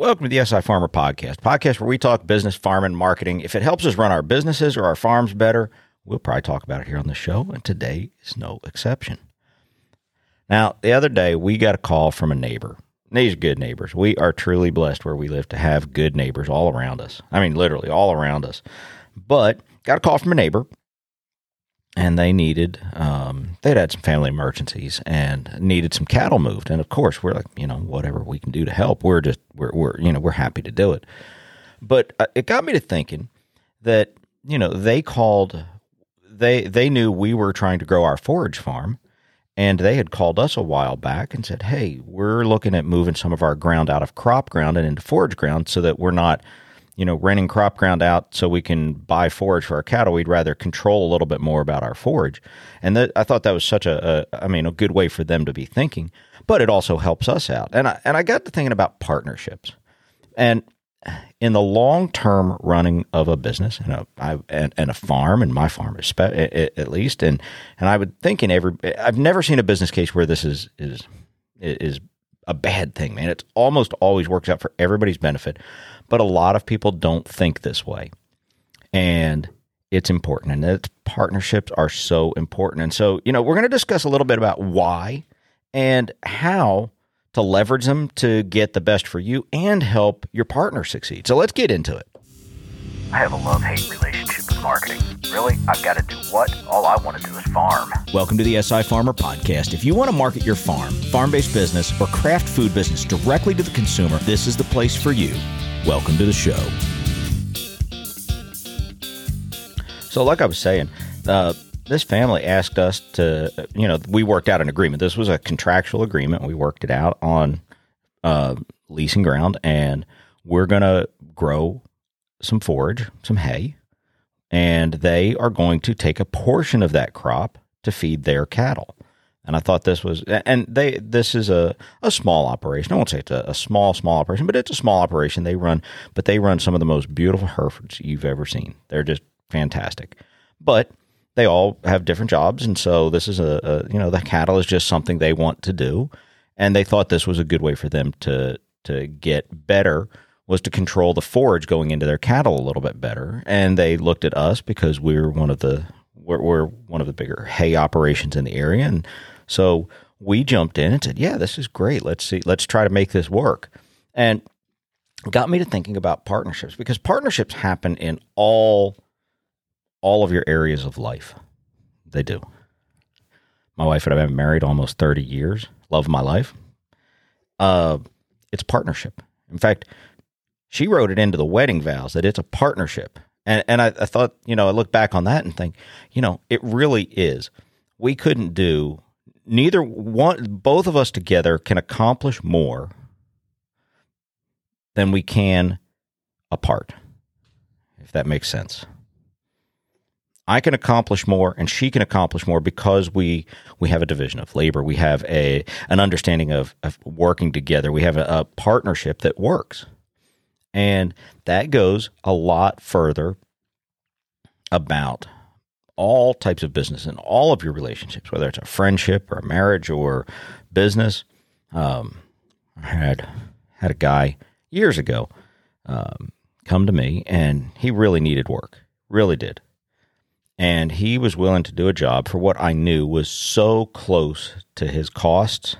Welcome to the SI Farmer Podcast, podcast where we talk business, farming, marketing. If it helps us run our businesses or our farms better, we'll probably talk about it here on the show, and today is no exception. Now, the other day, we got a call from a neighbor. These are good neighbors. We are truly blessed where we live to have good neighbors all around us. I mean, literally all around us. But got a call from a neighbor and they needed um, they'd had some family emergencies and needed some cattle moved. And of course we're like you know whatever we can do to help we're just we're, we're you know we're happy to do it. But uh, it got me to thinking that you know they called they they knew we were trying to grow our forage farm and they had called us a while back and said hey we're looking at moving some of our ground out of crop ground and into forage ground so that we're not you know, renting crop ground out so we can buy forage for our cattle. We'd rather control a little bit more about our forage. And that, I thought that was such a, a, I mean, a good way for them to be thinking, but it also helps us out. And I, and I got to thinking about partnerships. And in the long term running of a business and a, I, and, and a farm, and my farm is spe- at least, and and I would think in every, I've never seen a business case where this is is is a bad thing, man. It almost always works out for everybody's benefit. But a lot of people don't think this way. And it's important. And that partnerships are so important. And so, you know, we're going to discuss a little bit about why and how to leverage them to get the best for you and help your partner succeed. So let's get into it. I have a love hate relationship with marketing. Really? I've got to do what? All I want to do is farm. Welcome to the SI Farmer Podcast. If you want to market your farm, farm based business, or craft food business directly to the consumer, this is the place for you. Welcome to the show. So, like I was saying, uh, this family asked us to, you know, we worked out an agreement. This was a contractual agreement. We worked it out on uh, leasing ground, and we're going to grow some forage, some hay, and they are going to take a portion of that crop to feed their cattle. And I thought this was, and they, this is a, a small operation. I won't say it's a, a, small, small operation, but it's a small operation. They run, but they run some of the most beautiful Herefords you've ever seen. They're just fantastic. But they all have different jobs. And so this is a, a you know, the cattle is just something they want to do. And they thought this was a good way for them to, to get better was to control the forage going into their cattle a little bit better. And they looked at us because we we're one of the, we're, we're one of the bigger hay operations in the area. And so we jumped in and said, "Yeah, this is great. Let's see. Let's try to make this work." And got me to thinking about partnerships because partnerships happen in all all of your areas of life. They do. My wife and I have been married almost 30 years. Love my life. Uh, it's partnership. In fact, she wrote it into the wedding vows that it's a partnership. And and I, I thought, you know, I look back on that and think, you know, it really is. We couldn't do neither one both of us together can accomplish more than we can apart if that makes sense. I can accomplish more and she can accomplish more because we we have a division of labor. We have a an understanding of, of working together. We have a, a partnership that works. And that goes a lot further about all types of business and all of your relationships, whether it's a friendship or a marriage or business. Um, I had had a guy years ago um, come to me, and he really needed work, really did, and he was willing to do a job for what I knew was so close to his costs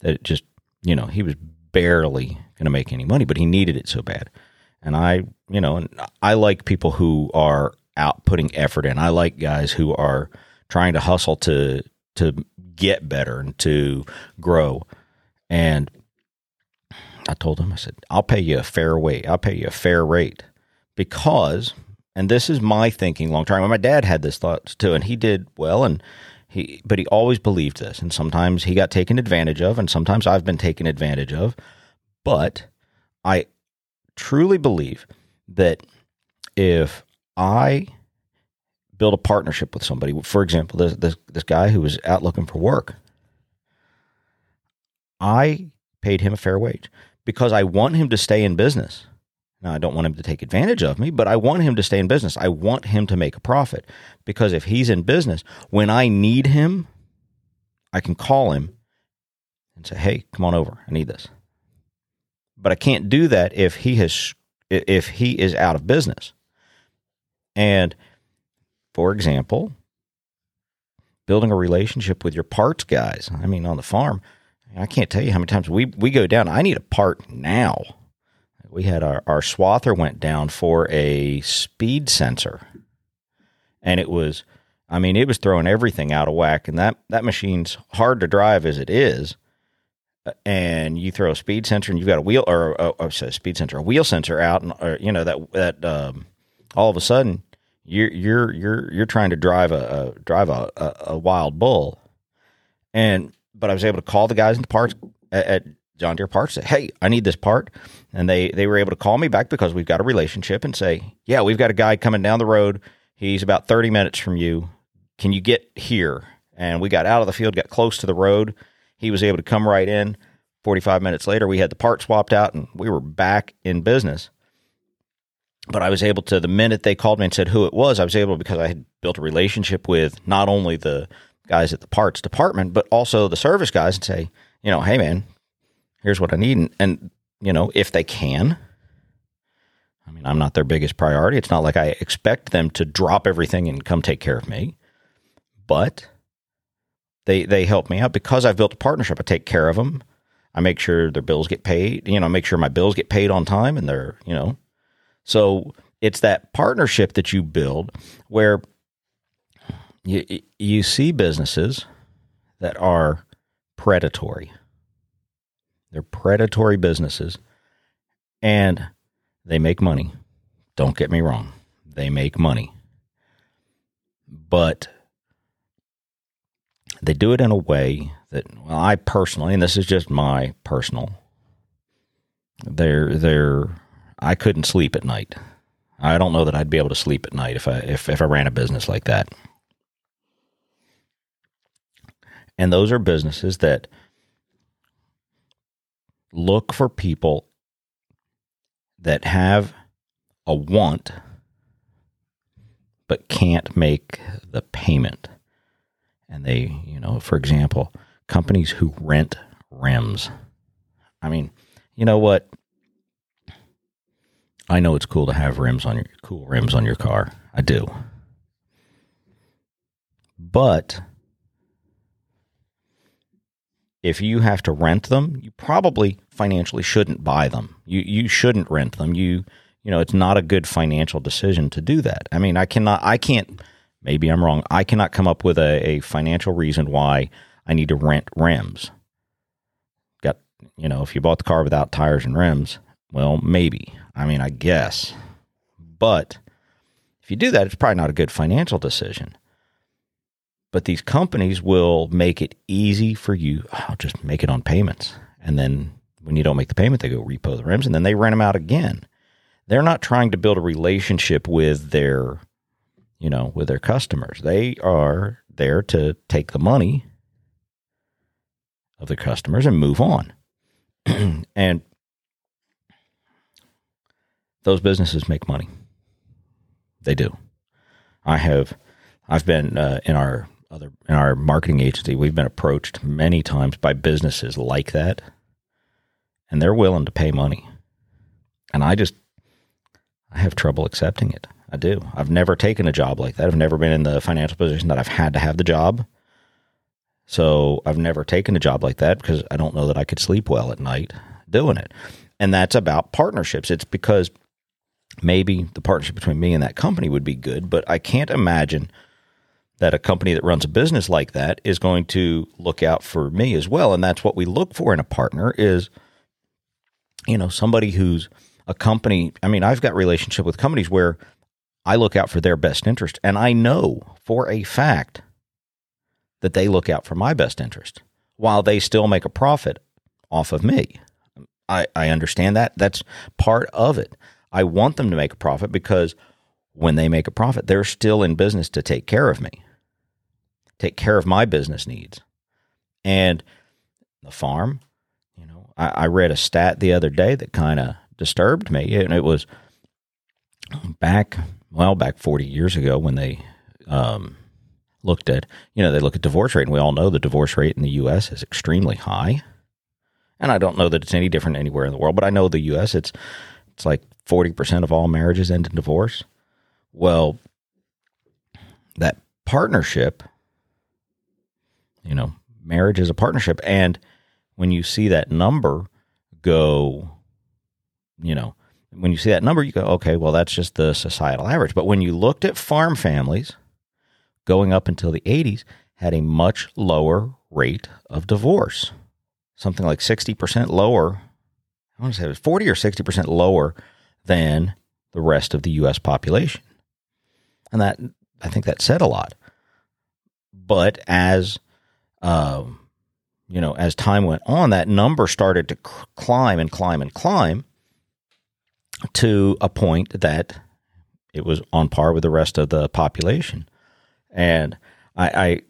that it just, you know, he was barely going to make any money, but he needed it so bad. And I, you know, and I like people who are out putting effort in. I like guys who are trying to hustle to to get better and to grow. And I told him, I said, I'll pay you a fair wage. I'll pay you a fair rate because, and this is my thinking long term. My dad had this thought too, and he did well. And he, but he always believed this. And sometimes he got taken advantage of, and sometimes I've been taken advantage of. But I truly believe that if I build a partnership with somebody. For example, this, this, this guy who was out looking for work. I paid him a fair wage because I want him to stay in business. Now, I don't want him to take advantage of me, but I want him to stay in business. I want him to make a profit because if he's in business, when I need him, I can call him and say, hey, come on over. I need this. but I can't do that if he has if he is out of business. And for example, building a relationship with your parts guys. I mean, on the farm, I can't tell you how many times we we go down. I need a part now. We had our our swather went down for a speed sensor, and it was. I mean, it was throwing everything out of whack, and that that machine's hard to drive as it is. And you throw a speed sensor, and you've got a wheel or a, a speed sensor, a wheel sensor out, and or, you know that that um, all of a sudden you're you're you're you're trying to drive a, a drive a, a, a, wild bull, and but I was able to call the guys in the parts at, at John Deere Parts. Say, hey, I need this part, and they they were able to call me back because we've got a relationship and say, yeah, we've got a guy coming down the road. He's about thirty minutes from you. Can you get here? And we got out of the field, got close to the road. He was able to come right in. Forty five minutes later, we had the part swapped out, and we were back in business but I was able to the minute they called me and said who it was, I was able because I had built a relationship with not only the guys at the parts department, but also the service guys and say, you know, hey man, here's what I need, and, and you know, if they can. I mean, I'm not their biggest priority. It's not like I expect them to drop everything and come take care of me, but they they help me out because I've built a partnership. I take care of them. I make sure their bills get paid. You know, make sure my bills get paid on time, and they're you know so it's that partnership that you build where you you see businesses that are predatory. They're predatory businesses and they make money. Don't get me wrong. They make money. But they do it in a way that well I personally and this is just my personal they're they're I couldn't sleep at night. I don't know that I'd be able to sleep at night if I if, if I ran a business like that. And those are businesses that look for people that have a want but can't make the payment. And they, you know, for example, companies who rent rims. I mean, you know what? I know it's cool to have rims on your cool rims on your car. I do. But if you have to rent them, you probably financially shouldn't buy them. You you shouldn't rent them. You you know, it's not a good financial decision to do that. I mean, I cannot I can't maybe I'm wrong. I cannot come up with a, a financial reason why I need to rent rims. Got you know, if you bought the car without tires and rims, well, maybe. I mean, I guess. But if you do that, it's probably not a good financial decision. But these companies will make it easy for you. Oh, I'll oh, just make it on payments. And then when you don't make the payment, they go repo the rims and then they rent them out again. They're not trying to build a relationship with their, you know, with their customers. They are there to take the money of the customers and move on. and those businesses make money. They do. I have, I've been uh, in our other in our marketing agency. We've been approached many times by businesses like that, and they're willing to pay money. And I just, I have trouble accepting it. I do. I've never taken a job like that. I've never been in the financial position that I've had to have the job. So I've never taken a job like that because I don't know that I could sleep well at night doing it. And that's about partnerships. It's because maybe the partnership between me and that company would be good, but I can't imagine that a company that runs a business like that is going to look out for me as well. And that's what we look for in a partner is, you know, somebody who's a company. I mean, I've got relationship with companies where I look out for their best interest and I know for a fact that they look out for my best interest while they still make a profit off of me. I, I understand that. That's part of it. I want them to make a profit because when they make a profit, they're still in business to take care of me, take care of my business needs. And the farm, you know, I, I read a stat the other day that kind of disturbed me. And it was back, well, back 40 years ago when they um, looked at, you know, they look at divorce rate. And we all know the divorce rate in the U.S. is extremely high. and I don't know that it's any different anywhere in the world, but I know the U.S. It's it's like forty percent of all marriages end in divorce. Well, that partnership, you know, marriage is a partnership, and when you see that number go, you know, when you see that number, you go, okay, well, that's just the societal average. But when you looked at farm families going up until the 80s, had a much lower rate of divorce, something like 60% lower. I want to say it was 40 or 60% lower than the rest of the U.S. population. And that, I think that said a lot. But as, um, you know, as time went on, that number started to climb and climb and climb to a point that it was on par with the rest of the population. And I,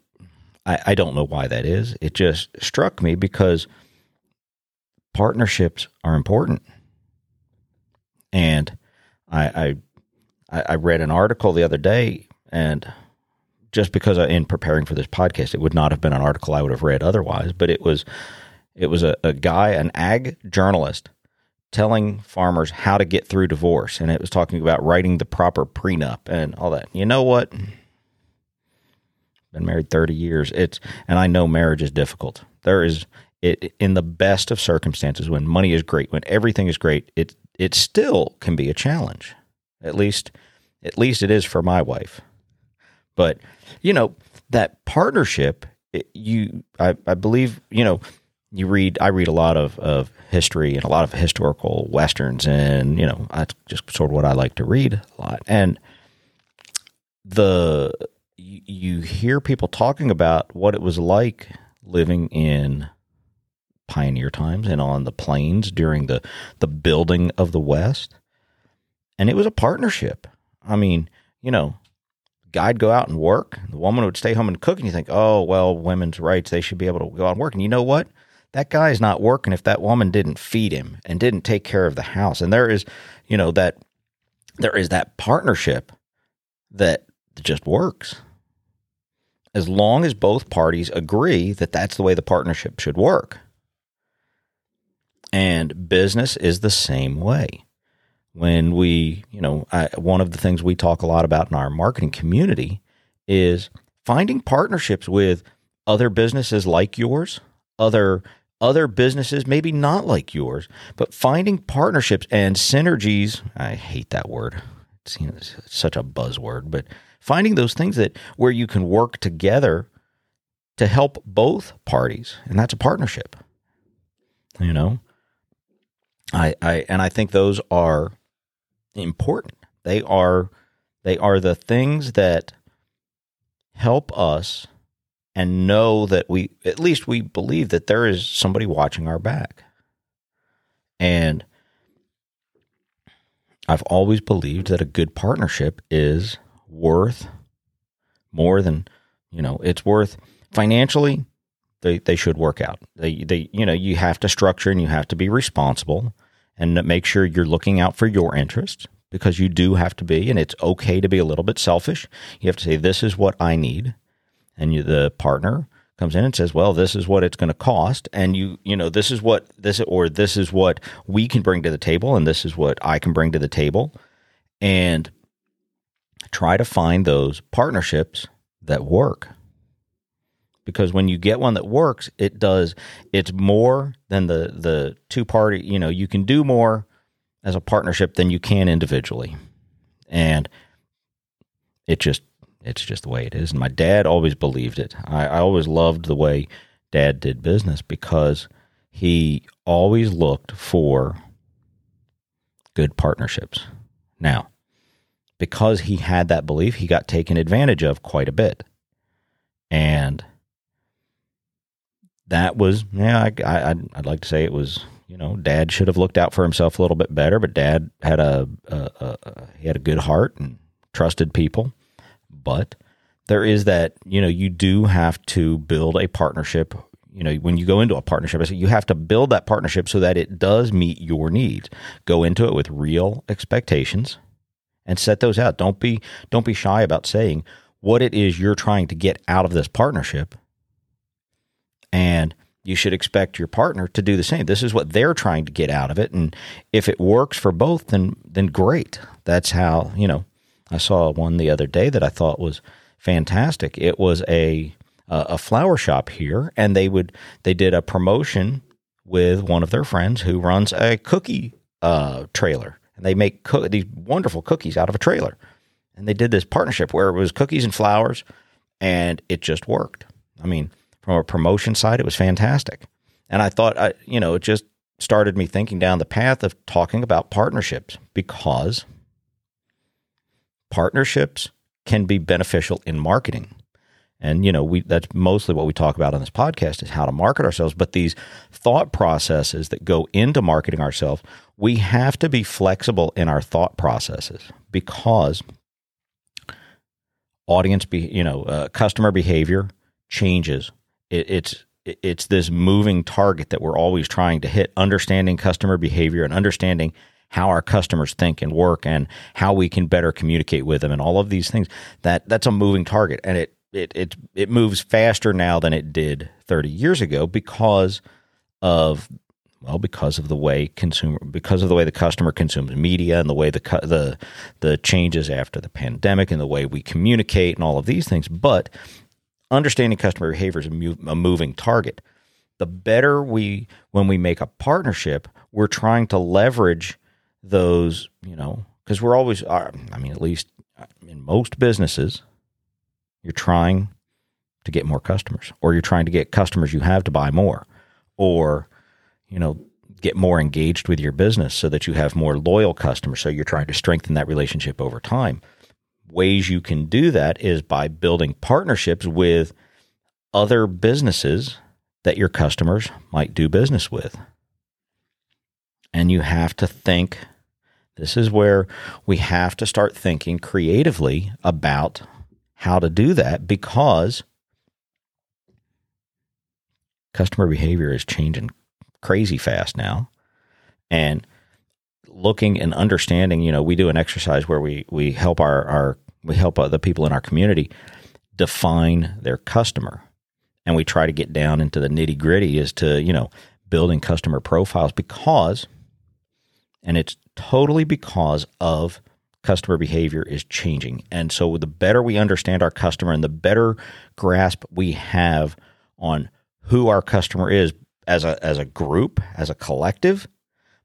I, I don't know why that is. It just struck me because partnerships are important. And I, I, I read an article the other day, and just because I, in preparing for this podcast, it would not have been an article I would have read otherwise, but it was it was a, a guy, an ag journalist, telling farmers how to get through divorce, and it was talking about writing the proper prenup and all that. You know what? Been married thirty years. It's and I know marriage is difficult. There is it in the best of circumstances when money is great, when everything is great. It it still can be a challenge. At least at least it is for my wife. But you know that partnership. It, you I, I believe you know you read I read a lot of, of history and a lot of historical westerns and you know that's just sort of what I like to read a lot and the you, you hear people talking about what it was like living in pioneer times and on the plains during the the building of the west and it was a partnership I mean you know guy'd go out and work the woman would stay home and cook and you think oh well women's rights they should be able to go out and work and you know what that guy's not working if that woman didn't feed him and didn't take care of the house. And there is, you know, that there is that partnership that just works. As long as both parties agree that that's the way the partnership should work. And business is the same way. When we, you know, I, one of the things we talk a lot about in our marketing community is finding partnerships with other businesses like yours, other other businesses, maybe not like yours, but finding partnerships and synergies. I hate that word. It's, you know, it's such a buzzword, but finding those things that where you can work together to help both parties, and that's a partnership. You know, I, I and I think those are important. They are they are the things that help us and know that we, at least we believe that there is somebody watching our back. And I've always believed that a good partnership is worth more than, you know, it's worth financially. They, they should work out. They, they, you know, you have to structure and you have to be responsible and make sure you're looking out for your interests because you do have to be, and it's okay to be a little bit selfish. You have to say, this is what I need and you, the partner comes in and says, "Well, this is what it's going to cost, and you, you know, this is what this or this is what we can bring to the table, and this is what I can bring to the table," and try to find those partnerships that work. Because when you get one that works, it does. It's more than the the two party. You know, you can do more as a partnership than you can individually, and it just it's just the way it is. And my dad always believed it. I, I always loved the way dad did business because he always looked for good partnerships. Now, because he had that belief, he got taken advantage of quite a bit. And that was, yeah, I, I, I'd like to say it was, you know, dad should have looked out for himself a little bit better, but dad had a, a, a, a he had a good heart and trusted people. But there is that you know you do have to build a partnership. You know when you go into a partnership you have to build that partnership so that it does meet your needs. Go into it with real expectations and set those out. Don't be don't be shy about saying what it is you're trying to get out of this partnership and you should expect your partner to do the same. This is what they're trying to get out of it, and if it works for both, then then great. That's how you know. I saw one the other day that I thought was fantastic. It was a a flower shop here, and they would they did a promotion with one of their friends who runs a cookie uh, trailer, and they make co- these wonderful cookies out of a trailer. And they did this partnership where it was cookies and flowers, and it just worked. I mean, from a promotion side, it was fantastic. And I thought, I, you know, it just started me thinking down the path of talking about partnerships because partnerships can be beneficial in marketing. And you know, we that's mostly what we talk about on this podcast is how to market ourselves, but these thought processes that go into marketing ourselves, we have to be flexible in our thought processes because audience be, you know, uh, customer behavior changes. It, it's it's this moving target that we're always trying to hit understanding customer behavior and understanding how our customers think and work and how we can better communicate with them and all of these things. That that's a moving target. And it it it it moves faster now than it did 30 years ago because of well because of the way consumer because of the way the customer consumes media and the way the the the changes after the pandemic and the way we communicate and all of these things. But understanding customer behavior is a, a moving target the better we when we make a partnership we're trying to leverage those you know because we're always uh, i mean at least uh, in most businesses you're trying to get more customers, or you're trying to get customers you have to buy more, or, you know, get more engaged with your business so that you have more loyal customers. So you're trying to strengthen that relationship over time. Ways you can do that is by building partnerships with other businesses that your customers might do business with. And you have to think this is where we have to start thinking creatively about how to do that because customer behavior is changing crazy fast now. And looking and understanding, you know, we do an exercise where we we help our our we help the people in our community define their customer. And we try to get down into the nitty gritty as to, you know, building customer profiles because and it's totally because of customer behavior is changing. And so the better we understand our customer and the better grasp we have on who our customer is as a as a group, as a collective,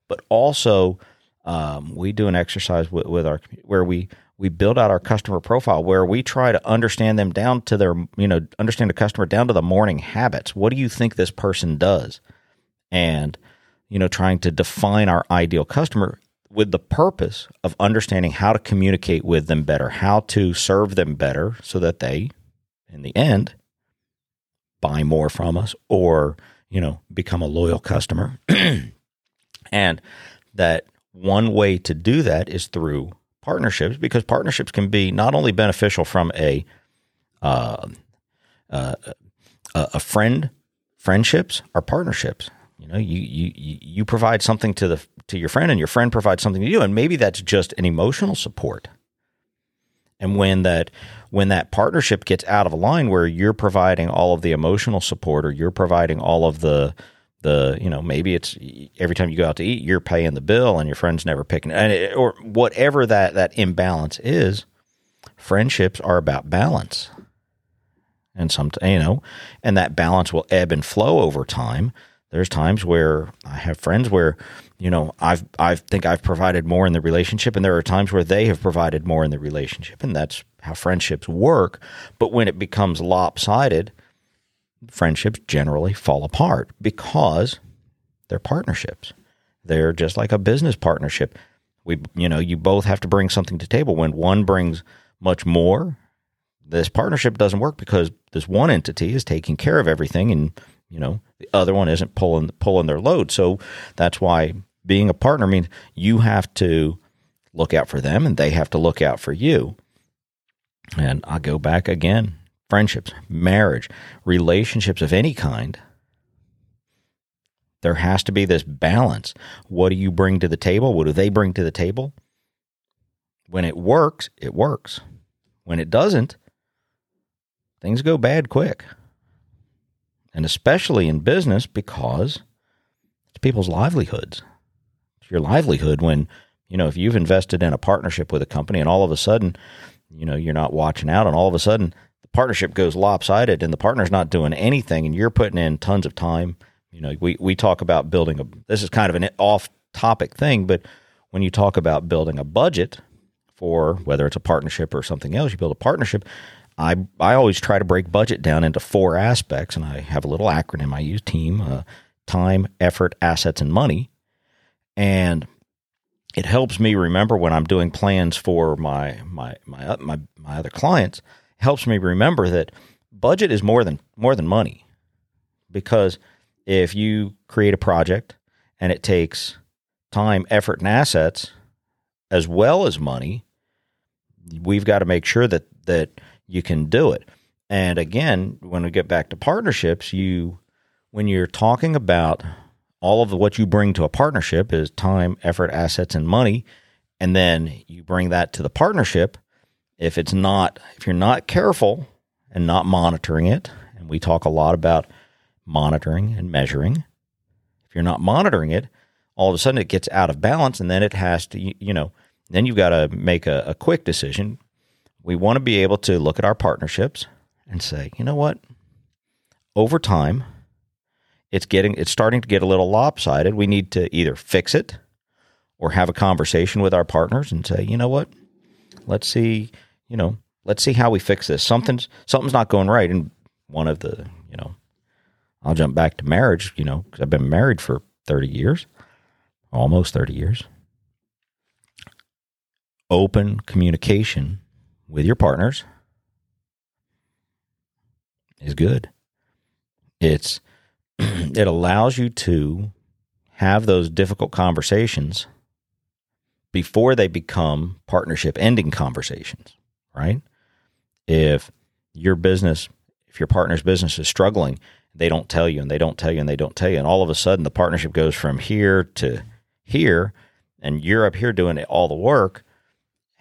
but also um, we do an exercise with, with our where we we build out our customer profile where we try to understand them down to their you know understand the customer down to the morning habits. What do you think this person does? And you know trying to define our ideal customer with the purpose of understanding how to communicate with them better, how to serve them better so that they, in the end, buy more from us or, you know, become a loyal customer. and that one way to do that is through partnerships because partnerships can be not only beneficial from a uh, uh, a friend friendships are partnerships you know, you you you provide something to the to your friend, and your friend provides something to you, and maybe that's just an emotional support. And when that when that partnership gets out of line, where you're providing all of the emotional support, or you're providing all of the the you know maybe it's every time you go out to eat, you're paying the bill, and your friend's never picking, and it, or whatever that that imbalance is. Friendships are about balance, and some you know, and that balance will ebb and flow over time there's times where I have friends where, you know, I've I think I've provided more in the relationship, and there are times where they have provided more in the relationship, and that's how friendships work. But when it becomes lopsided, friendships generally fall apart because they're partnerships. They're just like a business partnership. We, you know, you both have to bring something to table. When one brings much more, this partnership doesn't work because this one entity is taking care of everything and you know the other one isn't pulling pulling their load so that's why being a partner means you have to look out for them and they have to look out for you and i go back again friendships marriage relationships of any kind there has to be this balance. What do you bring to the table? What do they bring to the table? When it works it works. When it doesn't things go bad quick. And especially in business because it's people's livelihoods. It's your livelihood when, you know, if you've invested in a partnership with a company and all of a sudden, you know, you're not watching out and all of a sudden partnership goes lopsided and the partner's not doing anything and you're putting in tons of time. You know, we, we talk about building a, this is kind of an off topic thing, but when you talk about building a budget for whether it's a partnership or something else, you build a partnership. I I always try to break budget down into four aspects, and I have a little acronym I use: team, uh, time, effort, assets, and money. And it helps me remember when I'm doing plans for my my my my, my other clients. Helps me remember that budget is more than more than money, because if you create a project and it takes time, effort, and assets as well as money, we've got to make sure that that you can do it. And again, when we get back to partnerships, you when you're talking about all of the, what you bring to a partnership is time, effort, assets, and money, and then you bring that to the partnership. If it's not, if you're not careful and not monitoring it, and we talk a lot about monitoring and measuring, if you're not monitoring it, all of a sudden it gets out of balance, and then it has to, you know, then you've got to make a, a quick decision. We want to be able to look at our partnerships and say, you know what? Over time, it's getting it's starting to get a little lopsided. We need to either fix it or have a conversation with our partners and say, you know what? Let's see, you know, let's see how we fix this. Something's something's not going right. And one of the, you know, I'll jump back to marriage, you know, because I've been married for 30 years, almost 30 years open communication with your partners is good. It's it allows you to have those difficult conversations before they become partnership ending conversations, right? If your business, if your partner's business is struggling, they don't tell you and they don't tell you and they don't tell you and all of a sudden the partnership goes from here to here and you're up here doing all the work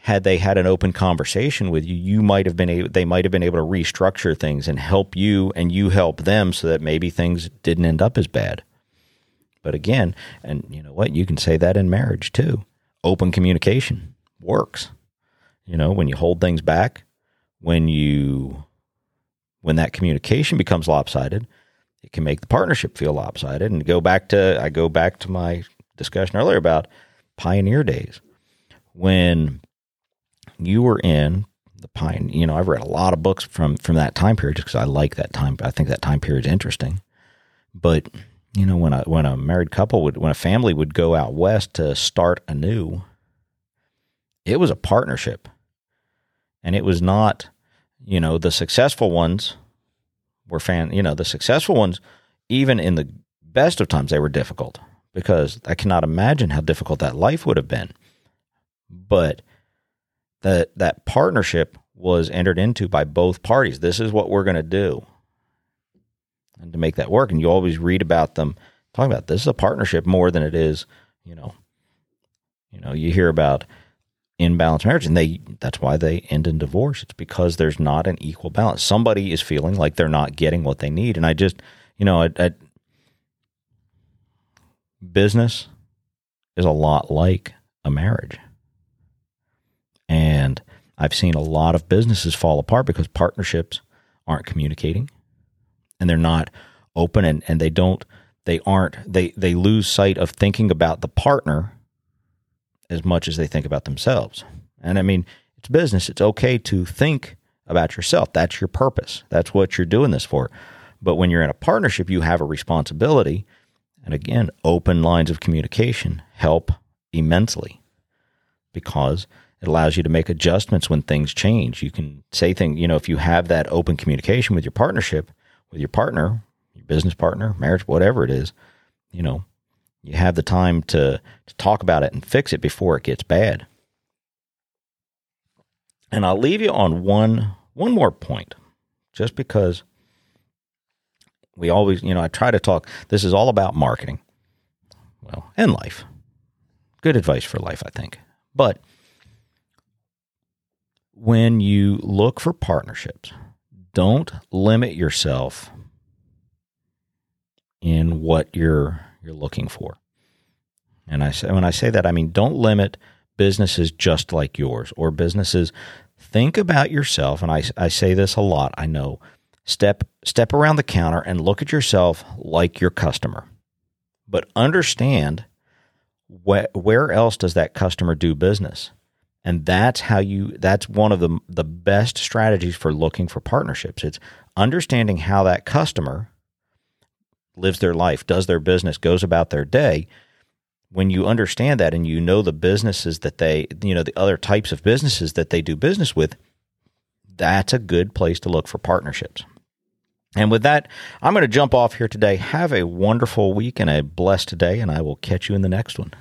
had they had an open conversation with you, you might have been able, they might have been able to restructure things and help you and you help them so that maybe things didn't end up as bad. But again, and you know what, you can say that in marriage too. Open communication works. You know, when you hold things back, when you when that communication becomes lopsided, it can make the partnership feel lopsided. And go back to I go back to my discussion earlier about pioneer days. When you were in the pine. You know, I've read a lot of books from from that time period just because I like that time. I think that time period is interesting. But you know, when a when a married couple would when a family would go out west to start anew, it was a partnership, and it was not. You know, the successful ones were fan. You know, the successful ones, even in the best of times, they were difficult because I cannot imagine how difficult that life would have been. But that that partnership was entered into by both parties. This is what we're going to do, and to make that work. And you always read about them talking about this is a partnership more than it is, you know, you know, you hear about imbalanced marriage, and they that's why they end in divorce. It's because there's not an equal balance. Somebody is feeling like they're not getting what they need, and I just, you know, I, I, business is a lot like a marriage and I've seen a lot of businesses fall apart because partnerships aren't communicating and they're not open and, and they don't they aren't they they lose sight of thinking about the partner as much as they think about themselves. And I mean, it's business. It's okay to think about yourself. That's your purpose. That's what you're doing this for. But when you're in a partnership, you have a responsibility. And again, open lines of communication help immensely because it allows you to make adjustments when things change. You can say things, you know, if you have that open communication with your partnership, with your partner, your business partner, marriage, whatever it is, you know, you have the time to, to talk about it and fix it before it gets bad. And I'll leave you on one one more point, just because we always, you know, I try to talk. This is all about marketing, well, and life. Good advice for life, I think. But when you look for partnerships, don't limit yourself in what you're you're looking for. And I say when I say that, I mean don't limit businesses just like yours or businesses. Think about yourself, and I, I say this a lot. I know. Step step around the counter and look at yourself like your customer, but understand wh- where else does that customer do business, and that's how you. That's one of the the best strategies for looking for partnerships. It's understanding how that customer lives their life, does their business, goes about their day, when you understand that and you know the businesses that they, you know, the other types of businesses that they do business with, that's a good place to look for partnerships. And with that, I'm going to jump off here today. Have a wonderful week and a blessed day, and I will catch you in the next one.